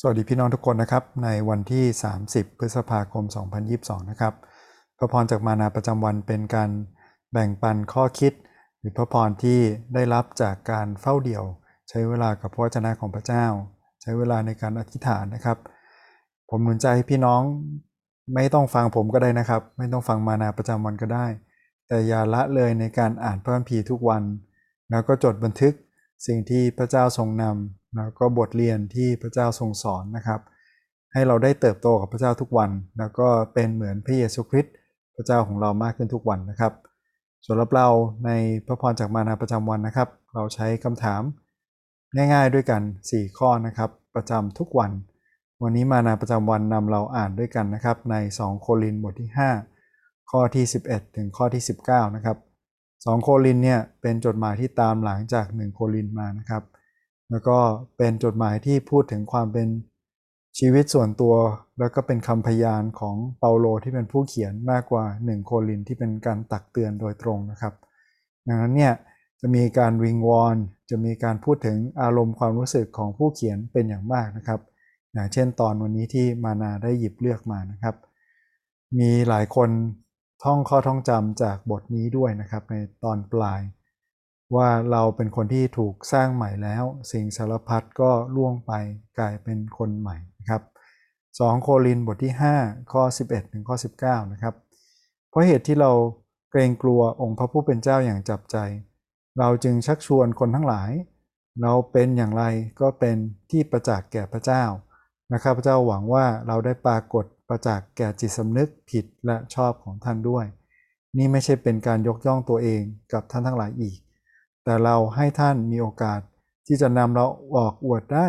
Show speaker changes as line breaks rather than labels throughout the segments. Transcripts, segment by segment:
สวัสดีพี่น้องทุกคนนะครับ ในวันที่ 30 พฤษภาคม 2022 นะครับพระพรจากมานาประจำวันเป็นการแบ่งปันข้อคิด หรือพระพรที่ได้รับจากการเฝ้าเดี่ยว ใช้เวลากับพระวจนะของพระเจ้า ใช้เวลาในการอธิษฐานนะครับ ผมหนุนใจให้พี่น้องไม่ต้องฟังผมก็ได้นะครับ ไม่ต้องฟังมานาประจำวันก็ได้ แต่อย่าละเลยในการอ่านพระคัมภีร์ทุกวัน แล้วก็จดบันทึกสิ่งที่พระเจ้าทรงนำ แล้วก็บทเรียนที่พระเจ้าทรงสอนนะครับ ให้เราได้เติบโตกับพระเจ้าทุกวัน แล้วก็เป็นเหมือนพระเยซูคริสต์พระเจ้าของเรามากขึ้นทุกวันนะครับส่วนรับเราในพระพรจากมานาประจำวันนะครับ เราใช้คำถามง่ายๆด้วยกัน 4 ข้อนะครับ ประจำทุกวัน วันนี้มานาประจำวันนำเราอ่านด้วยกันนะครับ ใน 2 โครินบทที่ 5 ข้อที่ 11 ถึงข้อที่ 19 นะครับ 2 โครินเนี่ยเป็นจดหมายที่ตามหลังจาก 1 โครินมานะครับ แล้วก็เป็นจดหมายที่พูดถึงความเป็นชีวิตส่วนตัว แล้วก็เป็นคำพยานของเปาโลที่เป็นผู้เขียนมากกว่า 1 โครินที่เป็นการตักเตือนโดยตรงนะครับ ดังนั้นเนี่ยจะมีการวิงวอน จะมีการพูดถึงอารมณ์ความรู้สึกของผู้เขียนเป็นอย่างมากนะครับอย่างเช่นตอนวันนี้ที่มานาได้หยิบเลือกมานะครับ มีหลายคนท่องข้อท่องจำจากบทนี้ด้วยนะครับในตอนปลาย ว่าเราเป็นคนที่ถูกสร้างใหม่แล้ว สิ่งสารพัดก็ล่วงไปกลายเป็นคนใหม่นะครับ 2 โครินบทที่ 5 ข้อ 11 ถึงข้อ 19 นะครับ เพราะเหตุที่เราเกรงกลัวองค์พระผู้เป็นเจ้าอย่างจับใจ เราจึงชักชวนคนทั้งหลาย เราเป็นอย่างไรก็เป็นที่ประจักษ์แก่พระเจ้านะครับพระเจ้าหวังว่าเราได้ปรากฏประจักษ์แก่จิตสำนึกผิดและชอบของท่านด้วย นี่ไม่ใช่เป็นการยกย่องตัวเองกับท่านทั้งหลายอีก แต่เราให้ท่านมีโอกาสที่จะนำเราออกอวดได้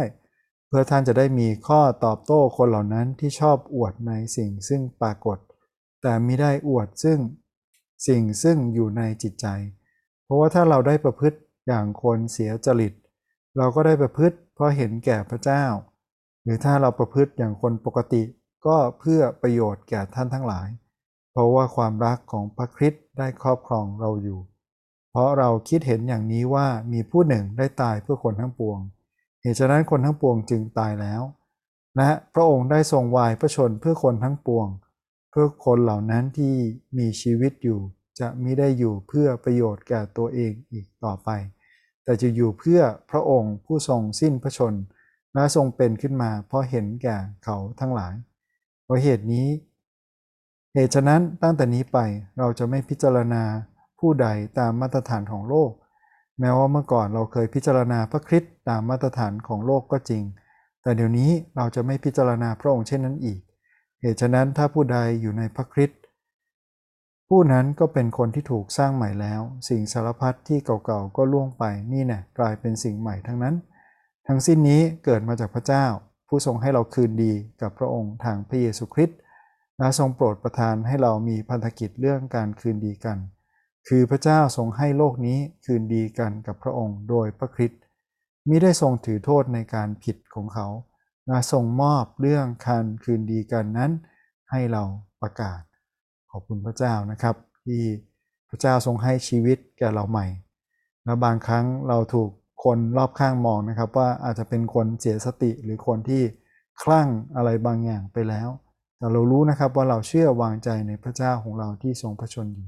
เพื่อท่านจะได้มีข้อตอบโต้คนเหล่านั้นที่ชอบอวดในสิ่งซึ่งปรากฏ แต่ไม่ได้อวดซึ่งสิ่งซึ่งอยู่ในจิตใจ เพราะว่าถ้าเราได้ประพฤติอย่างคนเสียจริต เราก็ได้ประพฤติเพราะเห็นแก่พระเจ้า หรือถ้าเราประพฤติอย่างคนปกติก็เพื่อประโยชน์แก่ท่านทั้งหลาย เพราะว่าความรักของพระคริสต์ได้ครอบครองเราอยู่ เพราะเราคิดเห็นอย่างนี้ว่ามีผู้หนึ่งได้ตายเพื่อคนทั้งปวง เหตุฉะนั้นคนทั้งปวงจึงตายแล้ว และพระองค์ได้ทรงวายพระชนเพื่อคนทั้งปวง เพื่อคนเหล่านั้นที่มีชีวิตอยู่จะม่ได้อยู่เพื่อประโยชน์แก่ตัวเองอีกต่อไป แต่จะอยู่เพื่อพระองค์ผู้ทรงสิ้นพระชน และทรงเป็นขึ้นมา เพราะเห็นแก่เขาทั้งหลายเพราะเหตุนี้ เหตุฉะนั้นตั้งแต่นี้ไปเราจะไม่พิจารณา ผู้ใดตามมาตรฐานของโลก แม้ว่าเมื่อก่อนเราเคยพิจารณาพระคริสต์ตามมาตรฐานของโลกก็จริง แต่เดี๋ยวนี้เราจะไม่พิจารณาพระองค์เช่นนั้นอีก เหตุฉะนั้นถ้าผู้ใดอยู่ในพระคริสต์ผู้นั้นก็เป็นคนที่ถูกสร้างใหม่แล้ว สิ่งสารพัดที่เก่าๆก็ล่วงไปนี่แน่กลายเป็นสิ่งใหม่ทั้งนั้น ทั้งสิ้นนี้เกิดมาจากพระเจ้า ผู้ทรงให้เราคืนดีกับพระองค์ทางพระเยซูคริสต์และทรงโปรดประทานให้เรามีพันธกิจเรื่องการคืนดีกัน คือพระเจ้าทรงให้โลกนี้คืนดีกันกับพระองค์โดยพระคริสต์มิได้ทรงถือโทษในการผิดของเขาและทรงมอบเรื่องการคืนดีกันนั้น ให้เราประกาศ ขอบคุณพระเจ้านะครับ ที่พระเจ้าทรงให้ชีวิตแก่เราใหม่ และบางครั้งเราถูกคนรอบข้างมองนะครับ ว่าอาจจะเป็นคนเสียสติหรือคนที่คลั่งอะไรบางอย่างไปแล้ว แต่เรารู้นะครับว่าเราเชื่อวางใจในพระเจ้าของเราที่ทรงพระชนอยู่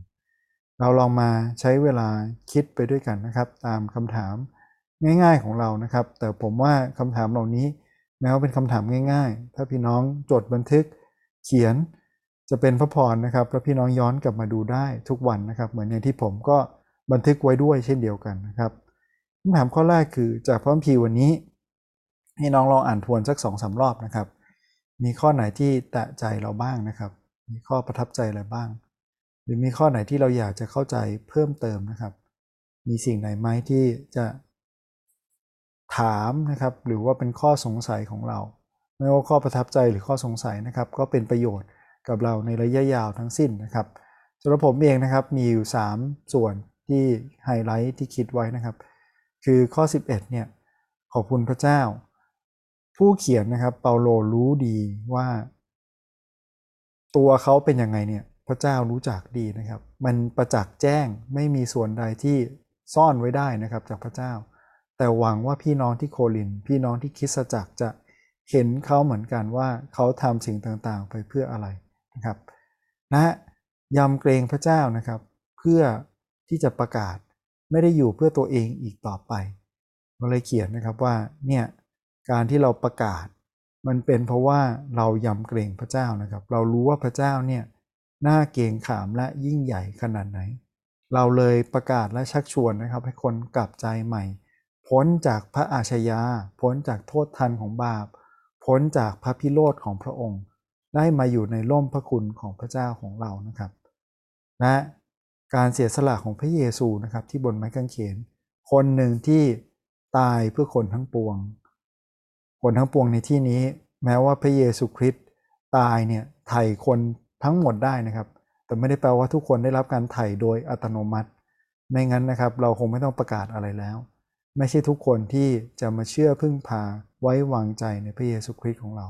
เราลองมาใช้เวลาคิดไปด้วยกันนะครับ ตามคำถามง่าย ๆของเรานะครับ แต่ผมว่าคำถามเหล่านี้แม้ว่าเป็นคำถามง่าย ๆ ถ้าพี่น้องจดบันทึกเขียนจะเป็นพระพรนะครับแล้วพี่น้องย้อนกลับมาดูได้ทุกวันนะครับ เหมือนอย่างที่ผมก็บันทึกไว้ด้วยเช่นเดียวกันนะครับคำถามข้อแรกคือจากพร้อมพีวันนี้ ให้น้องลองอ่านทวนสักสองสารอบนะครับ มีข้อไหนที่แตะใจเราบ้างนะครับ มีข้อประทับใจอะไรบ้าง รือมีข้อไหนที่เราอยากจะเข้าใจเพิ่มเติมนะครับ มีสิ่งไหนไหมที่จะถามนะครับ หรือว่าเป็นข้อสงสัยของเรา ไม่ว่าข้อประทับใจหรือข้อสงสัยนะครับ ก็เป็นประโยชน์กับเราในระยะยาวทั้งสิ้นนะครับสำหรับผมเองนะครับมีอยู่ 3 ส่วนที่ไฮไลท์ที่คิดไว้นะครับ คือข้อ 11เนี่ยขอบคุณพระเจ้า ผู้เขียนนะครับเปาโลรู้ดีว่า ตัวเขาเป็นยังไงเนี่ย พระเจ้ารู้จักดีนะครับ มันประจักษ์แจ้งไม่มีส่วนใดที่ซ่อนไว้ได้นะครับจากพระเจ้า แต่หวังว่าพี่น้องที่โคลิน พี่น้องที่คิดจักจะเห็นเขาเหมือนกันว่าเขาทำสิ่งต่างๆ ไปเพื่ออะไรนะครับนะยำเกรงพระเจ้านะครับ เพื่อที่จะประกาศไม่ได้อยู่เพื่อตัวเองอีกต่อไปเราเลยเขียนนะครับว่าเนี่ยการที่เราประกาศ มันเป็นเพราะว่าเรายำเกรงพระเจ้านะครับ เรารู้ว่าพระเจ้าเนี่ย น่าเกงขามและยิ่งใหญ่ขนาดไหน เราเลยประกาศและชักชวนนะครับ ให้คนกลับใจใหม่ พ้นจากพระอาชญา พ้นจากโทษทันของบาป พ้นจากพระพิโรธของพระองค์ ได้มาอยู่ในร่มพระคุณของพระเจ้าของเรานะครับและการเสียสละของพระเยซูนะครับ ที่บนไม้กางเขน คนหนึ่งที่ตายเพื่อคนทั้งปวง คนทั้งปวงในที่นี้ แม้ว่าพระเยซูคริสต์ตายเนี่ยไถ่คน ทั้งหมดได้นะครับ แต่ไม่ได้แปลว่าทุกคนได้รับการไถ่โดยอัตโนมัติ ไม่งั้นนะครับ เราคงไม่ต้องประกาศอะไรแล้ว ไม่ใช่ทุกคนที่จะมาเชื่อพึ่งพาไว้วางใจในพระเยซูคริสต์ของเรา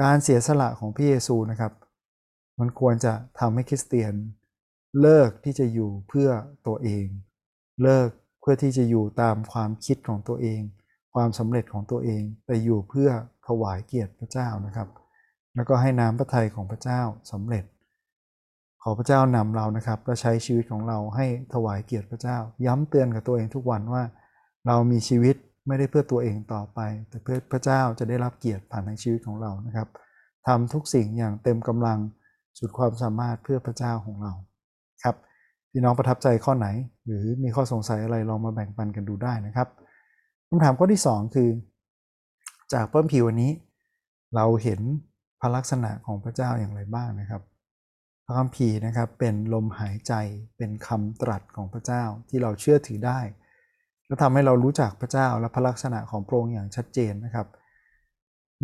การเสียสละของพระเยซูนะครับ มันควรจะทำให้คริสเตียน เลิกที่จะอยู่เพื่อตัวเอง เลิกเพื่อที่จะอยู่ตามความคิดของตัวเอง ความสำเร็จของตัวเอง แต่อยู่เพื่อถวายเกียรติพระเจ้านะครับ แล้วก็ให้น้ำพระทัยของพระเจ้าสำเร็จ ขอพระเจ้านำเรานะครับและใช้ชีวิตของเราให้ถวายเกียรติพระเจ้า ย้ำเตือนกับตัวเองทุกวันว่า เรามีชีวิตไม่ได้เพื่อตัวเองต่อไป แต่เพื่อพระเจ้าจะได้รับเกียรติผ่านในชีวิตของเรานะครับทำทุกสิ่งอย่างเต็มกำลังสุดความสามารถเพื่อพระเจ้าของเราครับพี่น้องประทับใจข้อไหน หรือมีข้อสงสัยอะไรลองมาแบ่งปันกันดูได้นะครับคำถามข้อที่ 2 คือ จากเพิ่มผิววันนี้ เราเห็น พระลักษณะของพระเจ้าอย่างไรบ้างนะครับ พระคัมภีร์นะครับเป็นลมหายใจเป็นคำตรัสของพระเจ้าที่เราเชื่อถือได้ และทำให้เรารู้จักพระเจ้าและพระลักษณะของพระองค์อย่างชัดเจนนะครับ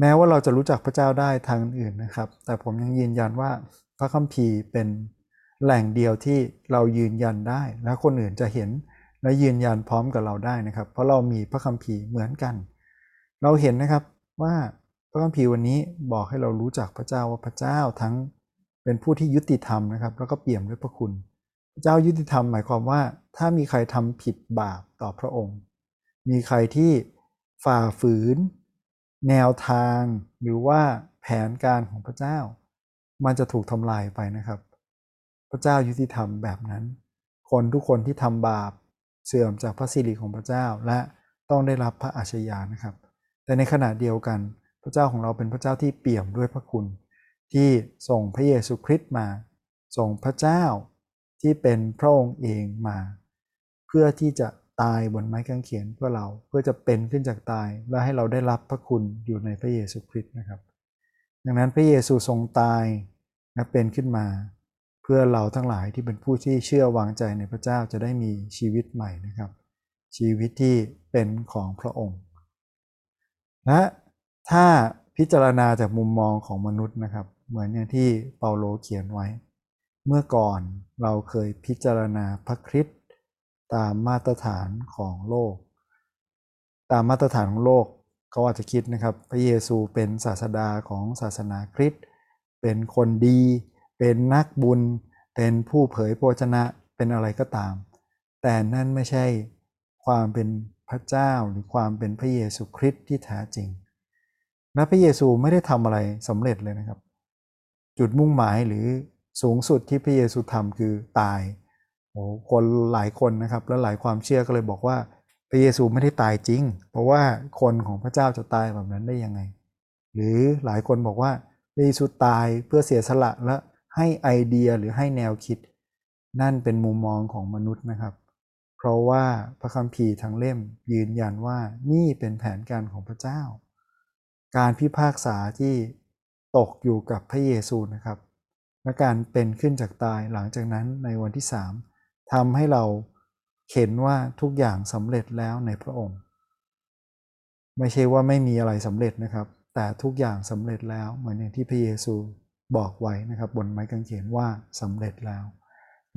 แม้ว่าเราจะรู้จักพระเจ้าได้ทางอื่นนะครับ แต่ผมยังยืนยันว่าพระคัมภีร์เป็นแหล่งเดียวที่เรายืนยันได้ และคนอื่นจะเห็นและยืนยันพร้อมกับเราได้นะครับ เพราะเรามีพระคัมภีร์เหมือนกัน เราเห็นนะครับว่า ระคัมภีร์วันนี้บอกให้เรารู้จักพระเจ้าว่าพระเจ้าทั้งเป็นผู้ที่ยุติธรรมนะครับ แล้วก็เปี่ยมด้วยพระคุณ พระเจ้ายุติธรรมหมายความว่า ถ้ามีใครทำผิดบาปต่อพระองค์ มีใครที่ฝ่าฝืน แนวทาง หรือว่าแผนการของพระเจ้า มันจะถูกทำลายไปนะครับ พระเจ้ายุติธรรมแบบนั้น คนทุกคนที่ทำบาปเสื่อมจากพระสิริของพระเจ้าและต้องได้รับพระอาชญานะครับ แต่ในขณะเดียวกัน พระเจ้าของเราเป็นพระเจ้าที่เปี่ยมด้วยพระคุณ ที่ส่งพระเยซูคริสต์มา ส่งพระเจ้าที่เป็นพระองค์เองมา เพื่อที่จะตายบนไม้กางเขนเพื่อเราเพื่อจะเป็นขึ้นจากตายและให้เราได้รับพระคุณอยู่ในพระเยซูคริสต์นะครับ ดังนั้นพระเยซูทรงตายและเป็นขึ้นมา เพื่อเราทั้งหลายที่เป็นผู้ที่เชื่อวางใจในพระเจ้าจะได้มีชีวิตใหม่นะครับ ชีวิตที่เป็นของพระองค์ และ ถ้าพิจารณาจากมุมมองของมนุษย์นะครับ เหมือนอย่างที่เปาโลเขียนไว้ เมื่อก่อนเราเคยพิจารณาพระคริสต์ตามมาตรฐานของโลก ตามมาตรฐานของโลกเขาอาจจะคิดนะครับ พระเยซูเป็นศาสดาของศาสนาคริสต์เป็นคนดี เป็นนักบุญ เป็นผู้เผยพระชนะเป็นอะไรก็ตาม แต่นั่นไม่ใช่ความเป็นพระเจ้าหรือความเป็นพระเยซูคริสต์ที่แท้จริง และพระเยซูไม่ได้ทำอะไรสำเร็จเลยนะครับ จุดมุ่งหมายหรือสูงสุดที่พระเยซูทำคือตายโอ้คนหลายคนนะครับ และหลายความเชื่อก็เลยบอกว่า พระเยซูไม่ได้ตายจริง เพราะว่าคนของพระเจ้าจะตายแบบนั้นได้ยังไง หรือหลายคนบอกว่าพระเยซูตายเพื่อเสียสละและให้ไอเดียหรือให้แนวคิด นั่นเป็นมุมมองของมนุษย์นะครับ เพราะว่าพระคัมภีร์ทั้งเล่มยืนยันว่านี่เป็นแผนการของพระเจ้า การพิพากษาที่ตกอยู่กับพระเยซูนะครับ และการเป็นขึ้นจากตายหลังจากนั้นในวันที่สามทำให้เราเห็นว่าทุกอย่างสำเร็จแล้วในพระองค์ ไม่ใช่ว่าไม่มีอะไรสำเร็จนะครับ แต่ทุกอย่างสำเร็จแล้วเหมือนอย่างที่พระเยซูบอกไว้นะครับ บนไม้กางเขนว่าสำเร็จแล้ว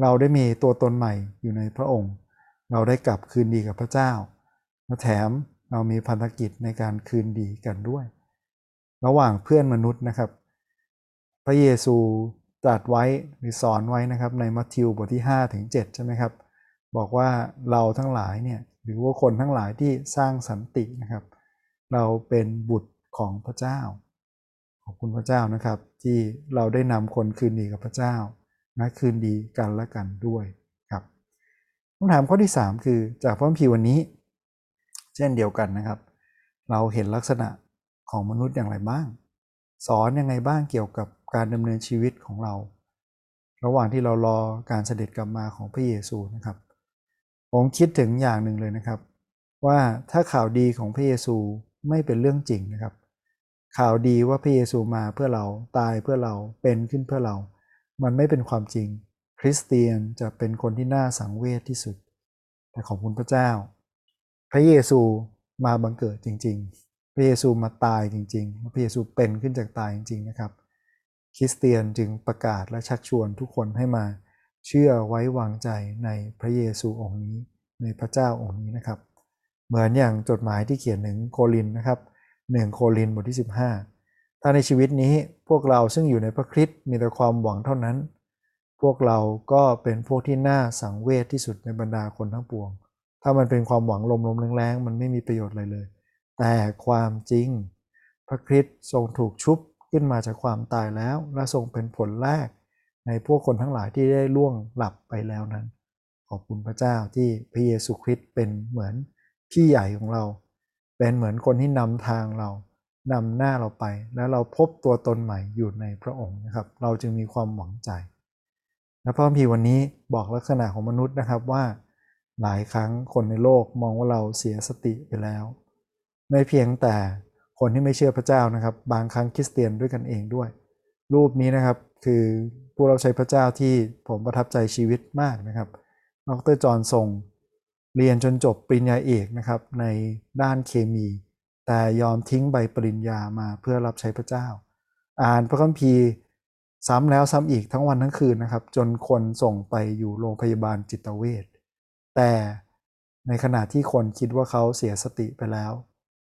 เราได้มีตัวตนใหม่อยู่ในพระองค์ เราได้กลับคืนดีกับพระเจ้าและแถมเรามีพันธกิจในการคืนดีกันด้วย ระหว่างเพื่อนมนุษย์นะครับ พระเยซูตรัสไว้หรือสอนไว้นะครับ ในมัทธิวบทที่5ถึง7ใช่ไหมครับ บอกว่าเราทั้งหลายเนี่ยหรือว่าคนทั้งหลายที่สร้างสันตินะครับ เราเป็นบุตรของพระเจ้า ขอบคุณพระเจ้านะครับ ที่เราได้นำคนคืนดีกับพระเจ้านะคืนดีกันและกันด้วยครับคำถามข้อที่ 3 คือจากพระคัมภีร์วันนี้ เช่นเดียวกันนะครับ เราเห็นลักษณะ ของมนุษย์อย่างไรบ้าง สอนยังไงบ้างเกี่ยวกับการดำเนินชีวิตของเรา ระหว่างที่เรารอการเสด็จกลับมาของพระเยซูนะครับ ผมคิดถึงอย่างหนึ่งเลยนะครับ ว่าถ้าข่าวดีของพระเยซูไม่เป็นเรื่องจริงนะครับ ข่าวดีว่าพระเยซูมาเพื่อเราตายเพื่อเราเป็นขึ้นเพื่อเรา มันไม่เป็นความจริง คริสเตียนจะเป็นคนที่น่าสังเวชที่สุด แต่ขอบคุณพระเจ้า พระเยซูมาบังเกิดจริง ๆ ระเยซูมาตายจริงๆพระเยซูเป็นขึ้นจากตายจริงๆนะครับ คริสเตียนจึงประกาศและชักชวนทุกคนให้มาเชื่อไว้วางใจในพระเยซูองค์นี้ ในพระเจ้าองค์นี้นะครับ เหมือนอย่างจดหมายที่เขียนถึงโคลินนะครับหนึ่งโคลินบทที่ 15 ถ้าในชีวิตนี้พวกเราซึ่งอยู่ในพระคริสต์มีแต่ความหวังเท่านั้น พวกเราก็เป็นพวกที่น่าสังเวชที่สุดในบรรดาคนทั้งปวง ถ้ามันเป็นความหวังลมๆแรงๆมันไม่มีประโยชน์อะไรเลย แต่ความจริง พระคริสต์ทรงถูกชุบขึ้นมาจากความตายแล้ว และทรงเป็นผลแรก ในพวกคนทั้งหลายที่ได้ล่วงหลับไปแล้วนั้น ขอบคุณพระเจ้าที่พระเยซูคริสต์เป็นเหมือนพี่ใหญ่ของเรา เป็นเหมือนคนที่นำทางเรานำหน้าเราไป แล้วเราพบตัวตนใหม่อยู่ในพระองค์นะครับ เราจึงมีความหวังใจ และพระคัมภีร์วันนี้บอกลักษณะของมนุษย์นะครับว่า หลายครั้งคนในโลกมองว่าเราเสียสติไปแล้ว ไม่เพียงแต่คนที่ไม่เชื่อพระเจ้านะครับ บางครั้งคริสเตียนด้วยกันเองด้วย รูปนี้นะครับคือผู้เราใช้พระเจ้าที่ผมประทับใจชีวิตมากนะครับดรจอห์นทรงเรียนจนจบปริญญาเอกนะครับในด้านเคมี แต่ยอมทิ้งใบปริญญามาเพื่อรับใช้พระเจ้า อ่านพระคัมภีร์ซ้ำแล้วซ้ำอีกทั้งวันทั้งคืนนะครับ จนคนส่งไปอยู่โรงพยาบาลจิตเวชแต่ในขณะที่คนคิดว่าเขาเสียสติไปแล้ว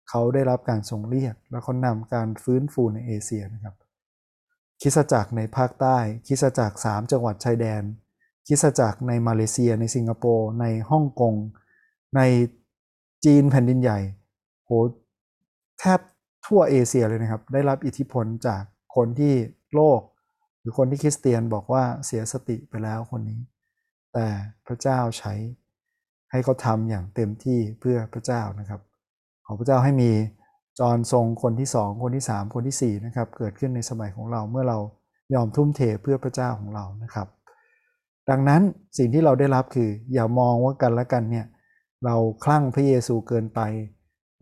เขาได้รับการทรงเรียก และเขานำการฟื้นฟูในเอเชียนะครับคิสจักรในภาคใต้คิสจักร3จังหวัดชายแดนคิสจักรในมาเลเซีย ในสิงคโปร์ในฮ่องกงในจีนแผ่นดินใหญ่โหแทบทั่วเอเชียเลยนะครับ ได้รับอิทธิพลจากคนที่โลก หรือคนที่คริสเตียนบอกว่าเสียสติไปแล้วคนนี้ แต่พระเจ้าใช้ให้เขาทำอย่างเต็มที่เพื่อพระเจ้านะครับ ขอพระเจ้าให้มีจอห์นทรงคนที่สองคนที่สามคนที่สี่นะครับเกิดขึ้นในสมัยของเราเมื่อเรายอมทุ่มเทเพื่อพระเจ้าของเรานะครับ ดังนั้นสิ่งที่เราได้รับคือ อย่ามองว่ากันและกันเนี่ยเราคลั่งพระเยซูเกินไป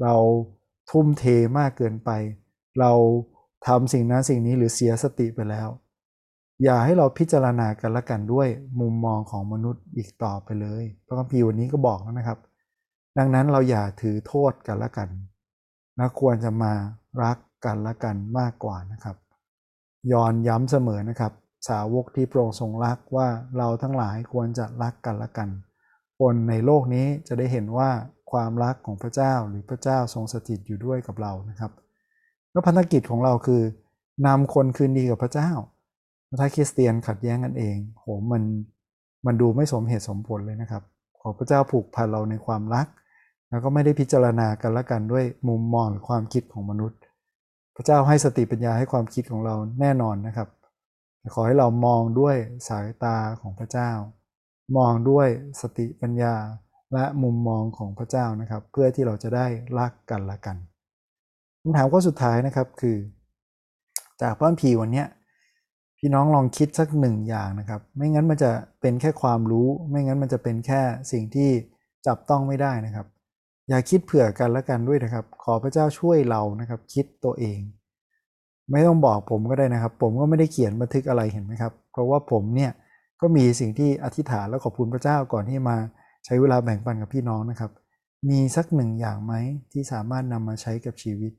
เราทุ่มเทมากเกินไป เราทำสิ่งนั้นสิ่งนี้หรือเสียสติไปแล้ว อย่าให้เราพิจารณากันและกันด้วยมุมมองของมนุษย์อีกต่อไปเลย พระคัมภีร์วันนี้ก็บอกแล้วนะครับ ดังนั้นเราอย่าถือโทษกันละกันนะควรจะมารักกันละกันมากกว่านะครับย้อนย้ำเสมอนะครับ สาวกที่โปร่งทรงรักว่าเราทั้งหลายควรจะรักกันละกัน คนในโลกนี้จะได้เห็นว่าความรักของพระเจ้าหรือพระเจ้าทรงสถิตอยู่ด้วยกับเรานะครับแล้วพันธกิจของเราคือนำคนคืนดีกับพระเจ้า ถ้าคริสเตียนขัดแย้งกันเองโหมันมันดูไม่สมเหตุสมผลเลยนะครับ ขอพระเจ้าผูกพันเราในความรัก แล้วก็ไม่ได้พิจารณากันละกันด้วยมุมมองความคิดของมนุษย์ พระเจ้าให้สติปัญญาให้ความคิดของเราแน่นอนนะครับขอให้เรามองด้วยสายตาของพระเจ้า มองด้วยสติปัญญาและมุมมองของพระเจ้านะครับ เพื่อที่เราจะได้รักกันละกันคำถามข้อสุดท้ายนะครับคือ จากพระคัมภีวันนี้พี่น้องลองคิดสักหนึ่งอย่างนะครับ ไม่งั้นมันจะเป็นแค่ความรู้ ไม่งั้นมันจะเป็นแค่สิ่งที่จับต้องไม่ได้นะครับ อย่าคิดเผื่อกันละกันด้วยนะครับ ขอพระเจ้าช่วยเรานะครับ คิดตัวเอง ไม่ต้องบอกผมก็ได้นะครับ ผมก็ไม่ได้เขียนบันทึกอะไรเห็นไหมครับ เพราะว่าผมเนี่ยก็มีสิ่งที่อธิษฐานและขอบคุณพระเจ้าก่อนที่มาใช้เวลาแบ่งปันกับพี่น้องนะครับ มีสักหนึ่งอย่างไหมที่สามารถนำมาใช้กับชีวิต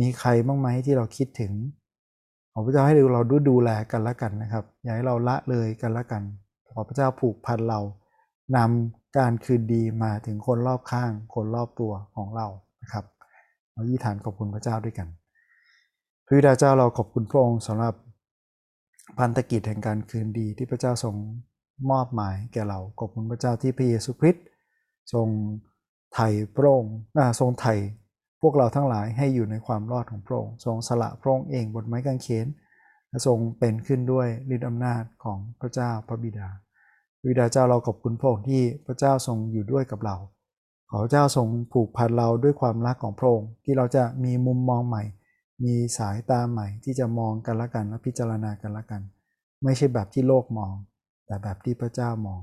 มีใครบ้างไหมที่เราคิดถึงขอพระเจ้าให้เราดูดูแลกันละกันนะครับ อย่าให้เราละเลยกันละกัน ขอพระเจ้าผูกพันเรานำ การคืนดีมาถึงคนรอบข้าง คนรอบตัวของเรานะครับเรายี่ฐานขอบคุณพระเจ้าด้วยกัน พระบิดาเจ้าเราขอบคุณพระองค์สำหรับพันธกิจแห่งการคืนดีที่พระเจ้าทรงมอบหมายแก่เราขอบคุณพระเจ้าที่พระเยซูคริสต์ทรงไถ่พระองค์ทรงไถ่พวกเราทั้งหลายให้อยู่ในความรอดของพระองค์ทรงสละพระองค์เองบนไม้กางเขนและทรงเป็นขึ้นด้วยฤทธิอำนาจของพระเจ้าพระบิดา บิดาเจ้าเราขอบคุณพระองค์ที่พระเจ้าทรงอยู่ด้วยกับเรา ขอพระเจ้าทรงผูกพันเราด้วยความรักของพระองค์ที่เราจะมีมุมมองใหม่ มีสายตาใหม่ที่จะมองกันละกันและพิจารณากันละกัน ไม่ใช่แบบที่โลกมอง แต่แบบที่พระเจ้ามอง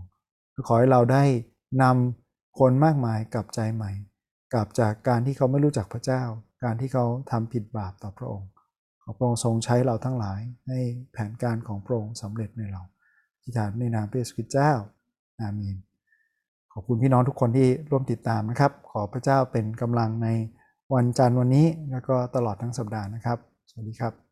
ขอให้เราได้นำคนมากมายกลับใจใหม่ กลับจากการที่เขาไม่รู้จักพระเจ้า การที่เขาทำผิดบาปต่อพระองค์ขอพระองค์ทรงใช้เราทั้งหลายให้แผนการของพระองค์สำเร็จในเรา ที่ฐานในนามพระเยซูคริสต์เจ้า อาเมน ขอบคุณพี่น้องทุกคนที่ร่วมติดตามนะครับ ขอพระเจ้าเป็นกำลังในวันจันทร์วันนี้ แล้วก็ตลอดทั้งสัปดาห์นะครับ สวัสดีครับ